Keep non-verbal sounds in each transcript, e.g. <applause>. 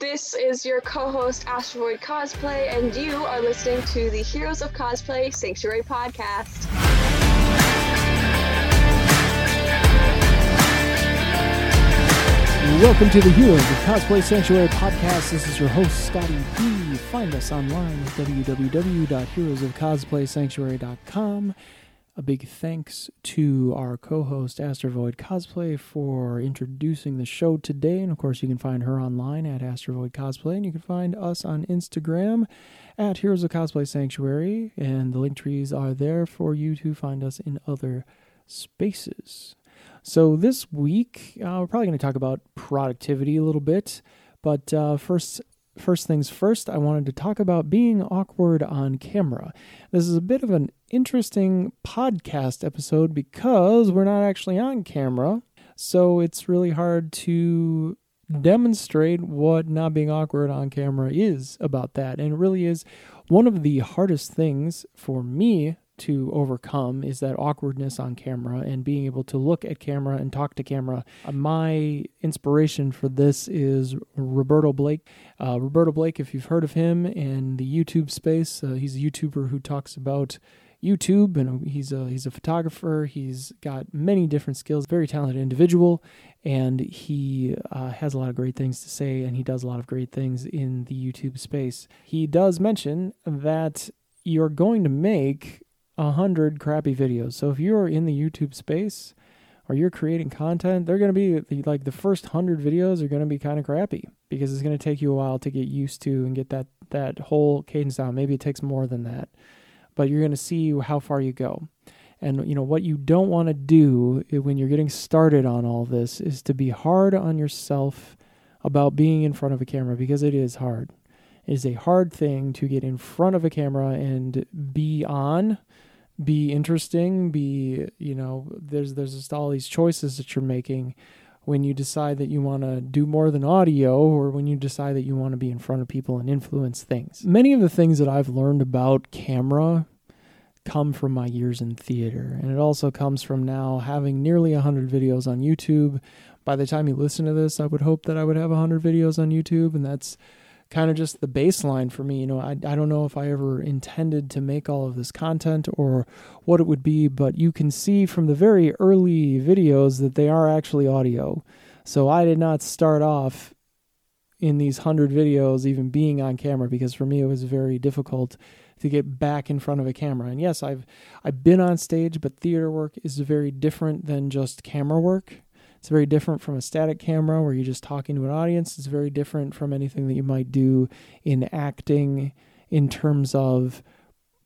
This is your co-host Astrovoid Cosplay, and you are listening to the Heroes of Cosplay Sanctuary podcast. Welcome to the Heroes of Cosplay Sanctuary podcast. This is your host, Scotty P. Find us online at www.heroesofcosplaysanctuary.com. A big thanks to our co host, Astrovoid Cosplay, for introducing the show today. And of course, you can find her online at Astrovoid Cosplay, and you can find us on Instagram at Heroes of Cosplay Sanctuary. And the link trees are there for you to find us in other spaces. So this week, uh, we're probably going to talk about productivity a little bit. But uh, first, first things first, I wanted to talk about being awkward on camera. This is a bit of an interesting podcast episode because we're not actually on camera. So it's really hard to demonstrate what not being awkward on camera is about that. And it really is one of the hardest things for me to overcome is that awkwardness on camera and being able to look at camera and talk to camera. Uh, my inspiration for this is Roberto Blake. Uh, Roberto Blake, if you've heard of him in the YouTube space, uh, he's a YouTuber who talks about YouTube and he's a he's a photographer. He's got many different skills. Very talented individual, and he uh, has a lot of great things to say. And he does a lot of great things in the YouTube space. He does mention that you're going to make a hundred crappy videos. So if you're in the YouTube space or you're creating content, they're going to be like the first hundred videos are going to be kind of crappy because it's going to take you a while to get used to and get that that whole cadence down. Maybe it takes more than that, but you're going to see how far you go. And you know what you don't want to do when you're getting started on all this is to be hard on yourself about being in front of a camera because it is hard. It is a hard thing to get in front of a camera and be on be interesting, be, you know, there's there's just all these choices that you're making when you decide that you want to do more than audio or when you decide that you want to be in front of people and influence things. Many of the things that I've learned about camera come from my years in theater, and it also comes from now having nearly 100 videos on YouTube. By the time you listen to this, I would hope that I would have 100 videos on YouTube, and that's kind of just the baseline for me. You know, I, I don't know if I ever intended to make all of this content or what it would be, but you can see from the very early videos that they are actually audio. So I did not start off in these 100 videos even being on camera because for me it was very difficult to get back in front of a camera. And yes, I've I've been on stage, but theater work is very different than just camera work. It's very different from a static camera where you're just talking to an audience. It's very different from anything that you might do in acting in terms of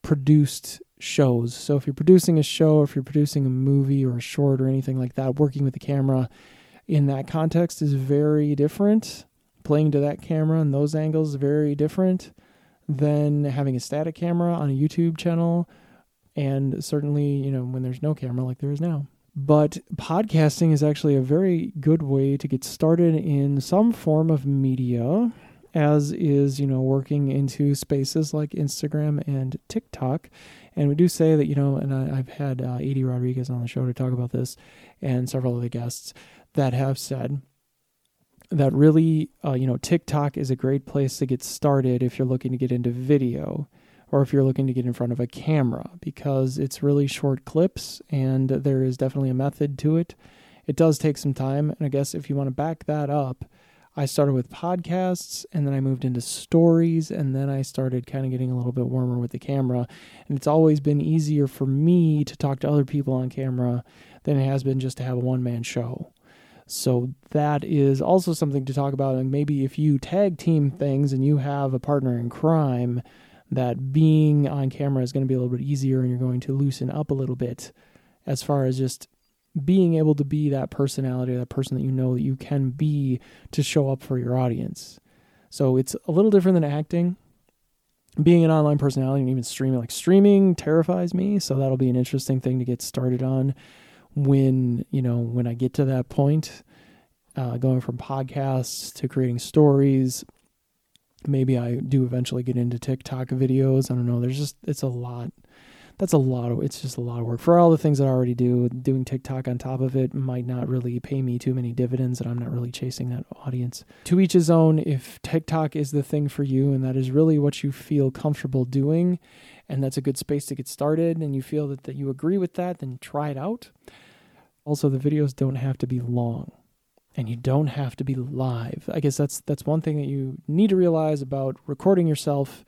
produced shows. So if you're producing a show, if you're producing a movie or a short or anything like that, working with the camera in that context is very different. Playing to that camera and those angles is very different than having a static camera on a YouTube channel and certainly, you know, when there's no camera like there is now. But podcasting is actually a very good way to get started in some form of media, as is, you know, working into spaces like Instagram and TikTok. And we do say that, you know, and I, have had uh, Edie Rodriguez on the show to talk about this, and several of the guests that have said that really, uh, you know, TikTok is a great place to get started if you're looking to get into video or if you're looking to get in front of a camera because it's really short clips and there is definitely a method to it. It does take some time. And I guess if you want to back that up, I started with podcasts and then I moved into stories and then I started kind of getting a little bit warmer with the camera. And it's always been easier for me to talk to other people on camera than it has been just to have a one man show. So that is also something to talk about. And maybe if you tag team things and you have a partner in crime, that being on camera is going to be a little bit easier and you're going to loosen up a little bit as far as just being able to be that personality, that person that you know that you can be to show up for your audience. So it's a little different than acting. Being an online personality and even streaming, like streaming terrifies me. So that'll be an interesting thing to get started on when, you know, when I get to that point, uh, going from podcasts to creating stories, maybe I do eventually get into TikTok videos. I don't know. There's just it's a lot. that's a lot of it's just a lot of work for all the things that I already do. Doing TikTok on top of it might not really pay me too many dividends, and I'm not really chasing that audience. To each his own. If TikTok is the thing for you, and that is really what you feel comfortable doing, and that's a good space to get started, and you feel that, that you agree with that, then try it out. Also, the videos don't have to be long and you don't have to be live. I guess that's that's one thing that you need to realize about recording yourself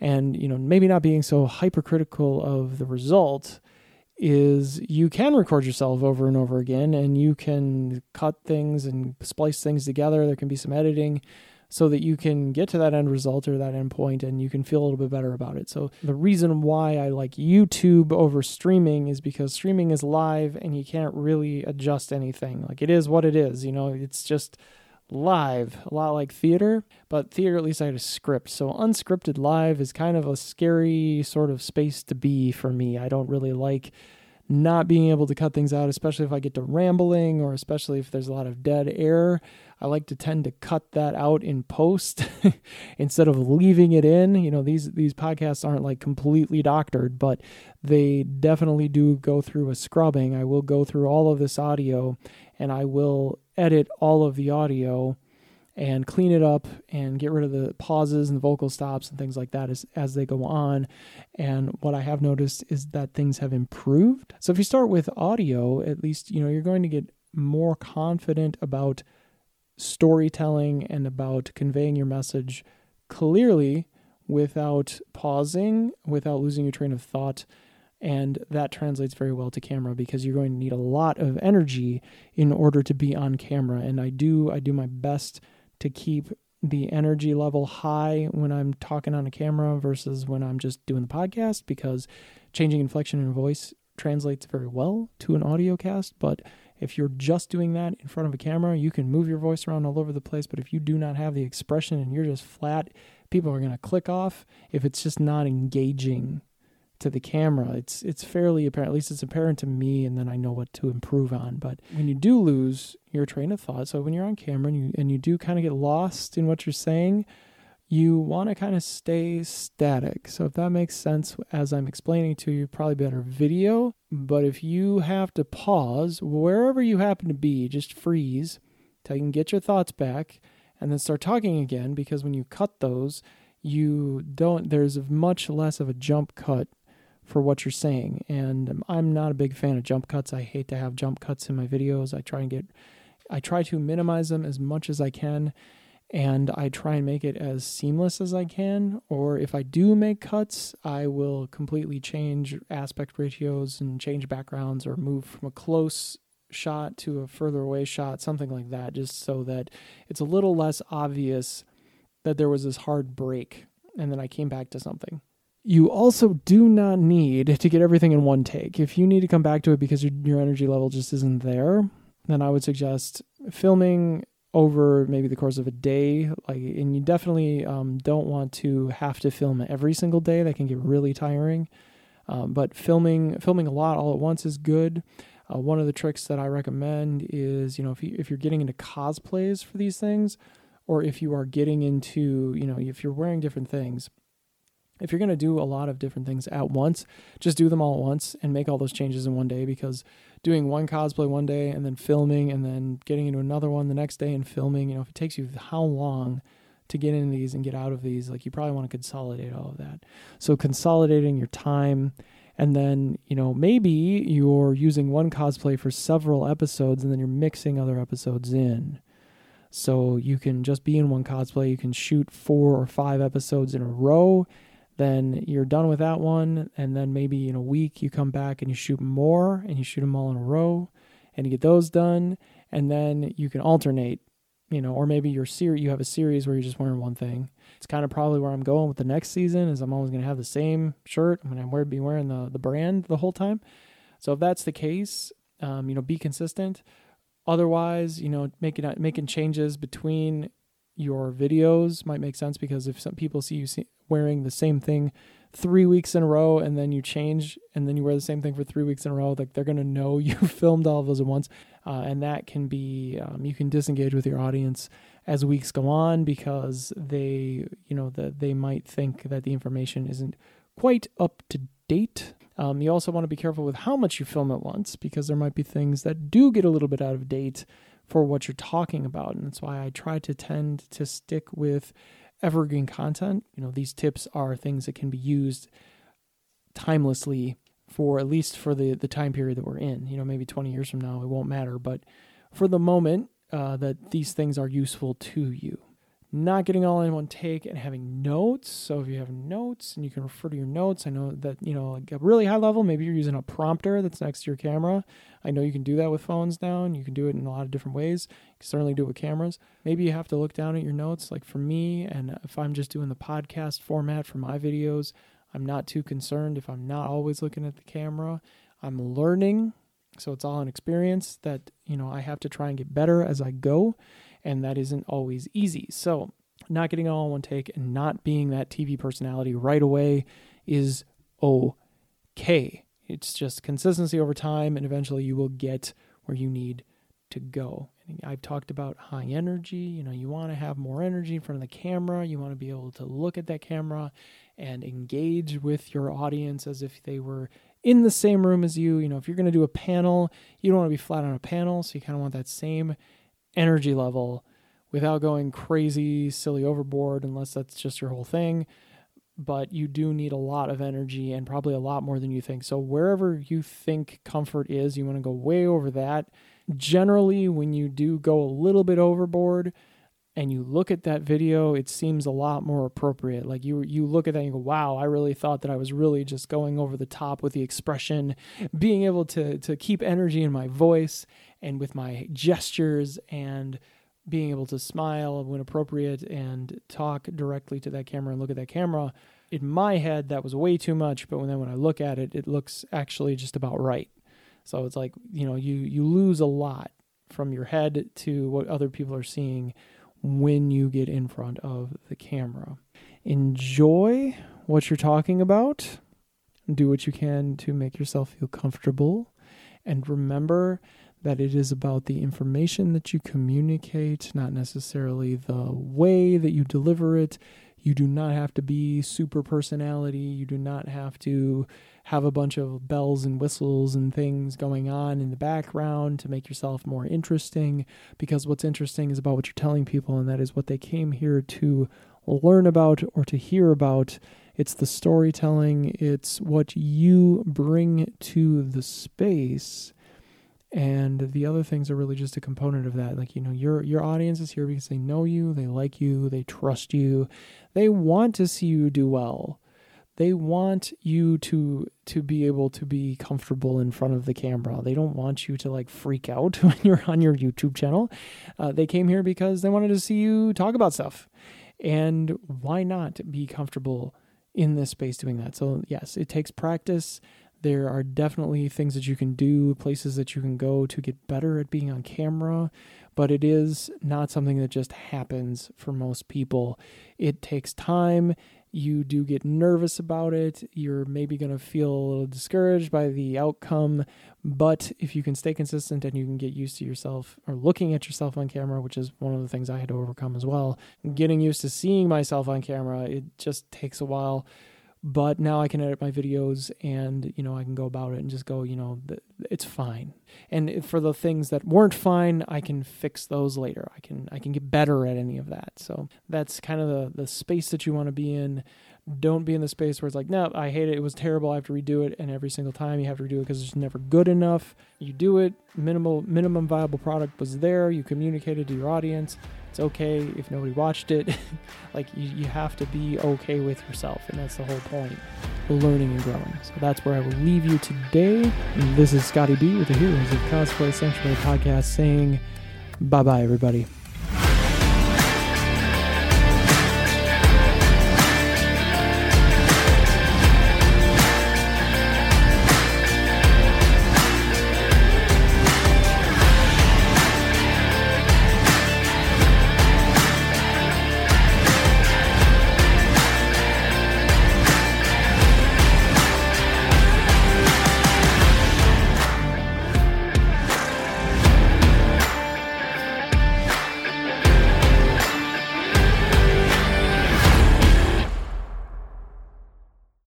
and you know maybe not being so hypercritical of the result is you can record yourself over and over again and you can cut things and splice things together there can be some editing so that you can get to that end result or that end point and you can feel a little bit better about it. So the reason why I like YouTube over streaming is because streaming is live and you can't really adjust anything. Like it is what it is, you know, it's just live, a lot like theater, but theater at least I had a script. So unscripted live is kind of a scary sort of space to be for me. I don't really like not being able to cut things out, especially if I get to rambling or especially if there's a lot of dead air. I like to tend to cut that out in post <laughs> instead of leaving it in. You know, these these podcasts aren't like completely doctored, but they definitely do go through a scrubbing. I will go through all of this audio and I will edit all of the audio and clean it up and get rid of the pauses and the vocal stops and things like that as, as they go on. And what I have noticed is that things have improved. So if you start with audio, at least, you know, you're going to get more confident about storytelling and about conveying your message clearly without pausing, without losing your train of thought. And that translates very well to camera because you're going to need a lot of energy in order to be on camera. And I do I do my best to keep the energy level high when I'm talking on a camera versus when I'm just doing the podcast because changing inflection in voice translates very well to an audio cast, but if you're just doing that in front of a camera, you can move your voice around all over the place. But if you do not have the expression and you're just flat, people are going to click off if it's just not engaging to the camera. It's it's fairly apparent. At least it's apparent to me, and then I know what to improve on. But when you do lose your train of thought, so when you're on camera and you and you do kind of get lost in what you're saying, you want to kind of stay static. So if that makes sense as I'm explaining to you, probably better video. But if you have to pause wherever you happen to be, just freeze till you can get your thoughts back and then start talking again because when you cut those, you don't there's much less of a jump cut for what you're saying. And I'm not a big fan of jump cuts. I hate to have jump cuts in my videos. I try and get I try to minimize them as much as I can and I try and make it as seamless as I can. Or if I do make cuts, I will completely change aspect ratios and change backgrounds or move from a close shot to a further away shot, something like that, just so that it's a little less obvious that there was this hard break and then I came back to something. You also do not need to get everything in one take. If you need to come back to it because your, your energy level just isn't there, then I would suggest filming over maybe the course of a day like and you definitely um, don't want to have to film every single day. That can get really tiring. Um, but filming filming a lot all at once is good. Uh, one of the tricks that i recommend is you know if, you, if you're getting into cosplays for these things or if you are getting into you know if you're wearing different things if you're going to do a lot of different things at once just do them all at once and make all those changes in one day because doing one cosplay one day and then filming and then getting into another one the next day and filming, you know, if it takes you how long to get into these and get out of these, like you probably want to consolidate all of that. So consolidating your time and then, you know, maybe you're using one cosplay for several episodes and then you're mixing other episodes in. So you can just be in one cosplay, you can shoot four or five episodes in a row then you're done with that one. And then maybe in a week you come back and you shoot more and you shoot them all in a row and you get those done. And then you can alternate you know or maybe your series you have a series where you're just wearing one thing. It's kind of probably where i'm going with the next season is i'm always going to have the same shirt. I'm going to be wearing the, the brand the whole time. So if that's the case um, you know be consistent. Otherwise you know making making changes between your videos might make sense because if some people see you wearing the same thing three weeks in a row and then you change and then you wear the same thing for three weeks in a row like they're going to know <laughs> you filmed all of those at once. Uh, and that can be um, you can disengage with your audience as weeks go on because they you know that they might think that the information isn't quite up to date. Um, you also want to be careful with how much you film at once because there might be things that do get a little bit out of date for what you're talking about. And that's why I try to tend to stick with evergreen content. You know, these tips are things that can be used timelessly for at least for the the time period that we're in. You know, maybe 20 years from now it won't matter, but for the moment uh, that these things are useful to you not getting all in one take and having notes. So if you have notes and you can refer to your notes, I know that, you know, like a really high level, maybe you're using a prompter that's next to your camera. I know you can do that with phones now and you can do it in a lot of different ways. You can certainly do it with cameras. Maybe you have to look down at your notes. Like for me, and if I'm just doing the podcast format for my videos, I'm not too concerned if I'm not always looking at the camera. I'm learning. So it's all an experience that, you know, I have to try and get better as I go and that isn't always easy. So, not getting all in one take and not being that TV personality right away is okay. It's just consistency over time, and eventually you will get where you need to go. I've talked about high energy. You know, you want to have more energy in front of the camera. You want to be able to look at that camera and engage with your audience as if they were in the same room as you. You know, if you're going to do a panel, you don't want to be flat on a panel. So you kind of want that same energy level without going crazy, silly overboard, unless that's just your whole thing. But you do need a lot of energy and probably a lot more than you think. So, wherever you think comfort is, you want to go way over that. Generally, when you do go a little bit overboard, and you look at that video, it seems a lot more appropriate. Like you you look at that and you go, "Wow, I really thought that I was really just going over the top with the expression, being able to to keep energy in my voice and with my gestures and being able to smile when appropriate and talk directly to that camera and look at that camera." In my head, that was way too much, but when then when I look at it, it looks actually just about right. So it's like, you know, you you lose a lot from your head to what other people are seeing when you get in front of the camera. Enjoy what you're talking about. Do what you can to make yourself feel comfortable. And remember that it is about the information that you communicate, not necessarily the way that you deliver it. You do not have to be super personality. You do not have to have a bunch of bells and whistles and things going on in the background to make yourself more interesting because what's interesting is about what you're telling people and that is what they came here to learn about or to hear about it's the storytelling it's what you bring to the space and the other things are really just a component of that. Like you know your your audience is here because they know you they like you they trust you. They want to see you do well. They want you to to be able to be comfortable in front of the camera. They don't want you to like freak out <laughs> when you're on your youtube channel. Uh, they came here because they wanted to see you talk about stuff. And why not be comfortable in this space doing that? So yes it takes practice there are definitely things that you can do places that you can go to get better at being on camera but it is not something that just happens for most people it takes time you do get nervous about it. You're maybe going to feel a little discouraged by the outcome. But if you can stay consistent and you can get used to yourself or looking at yourself on camera, which is one of the things I had to overcome as well, getting used to seeing myself on camera, it just takes a while but now I can edit my videos and you know I can go about it and just go you know it's fine. And for the things that weren't fine I can fix those later. I can I can get better at any of that. So that's kind of the the space that you want to be in. Don't be in the space where it's like no I hate it. It was terrible. I have to redo it. And every single time you have to redo it because it's never good enough. You do it. Minimal minimum viable product was there. You communicated to your audience it's okay if nobody watched it. <laughs> like you, you have to be okay with yourself, and that's the whole point. Learning and growing. So that's where I will leave you today. And this is Scotty B with the Heroes of Cosplay Sanctuary podcast saying bye bye, everybody.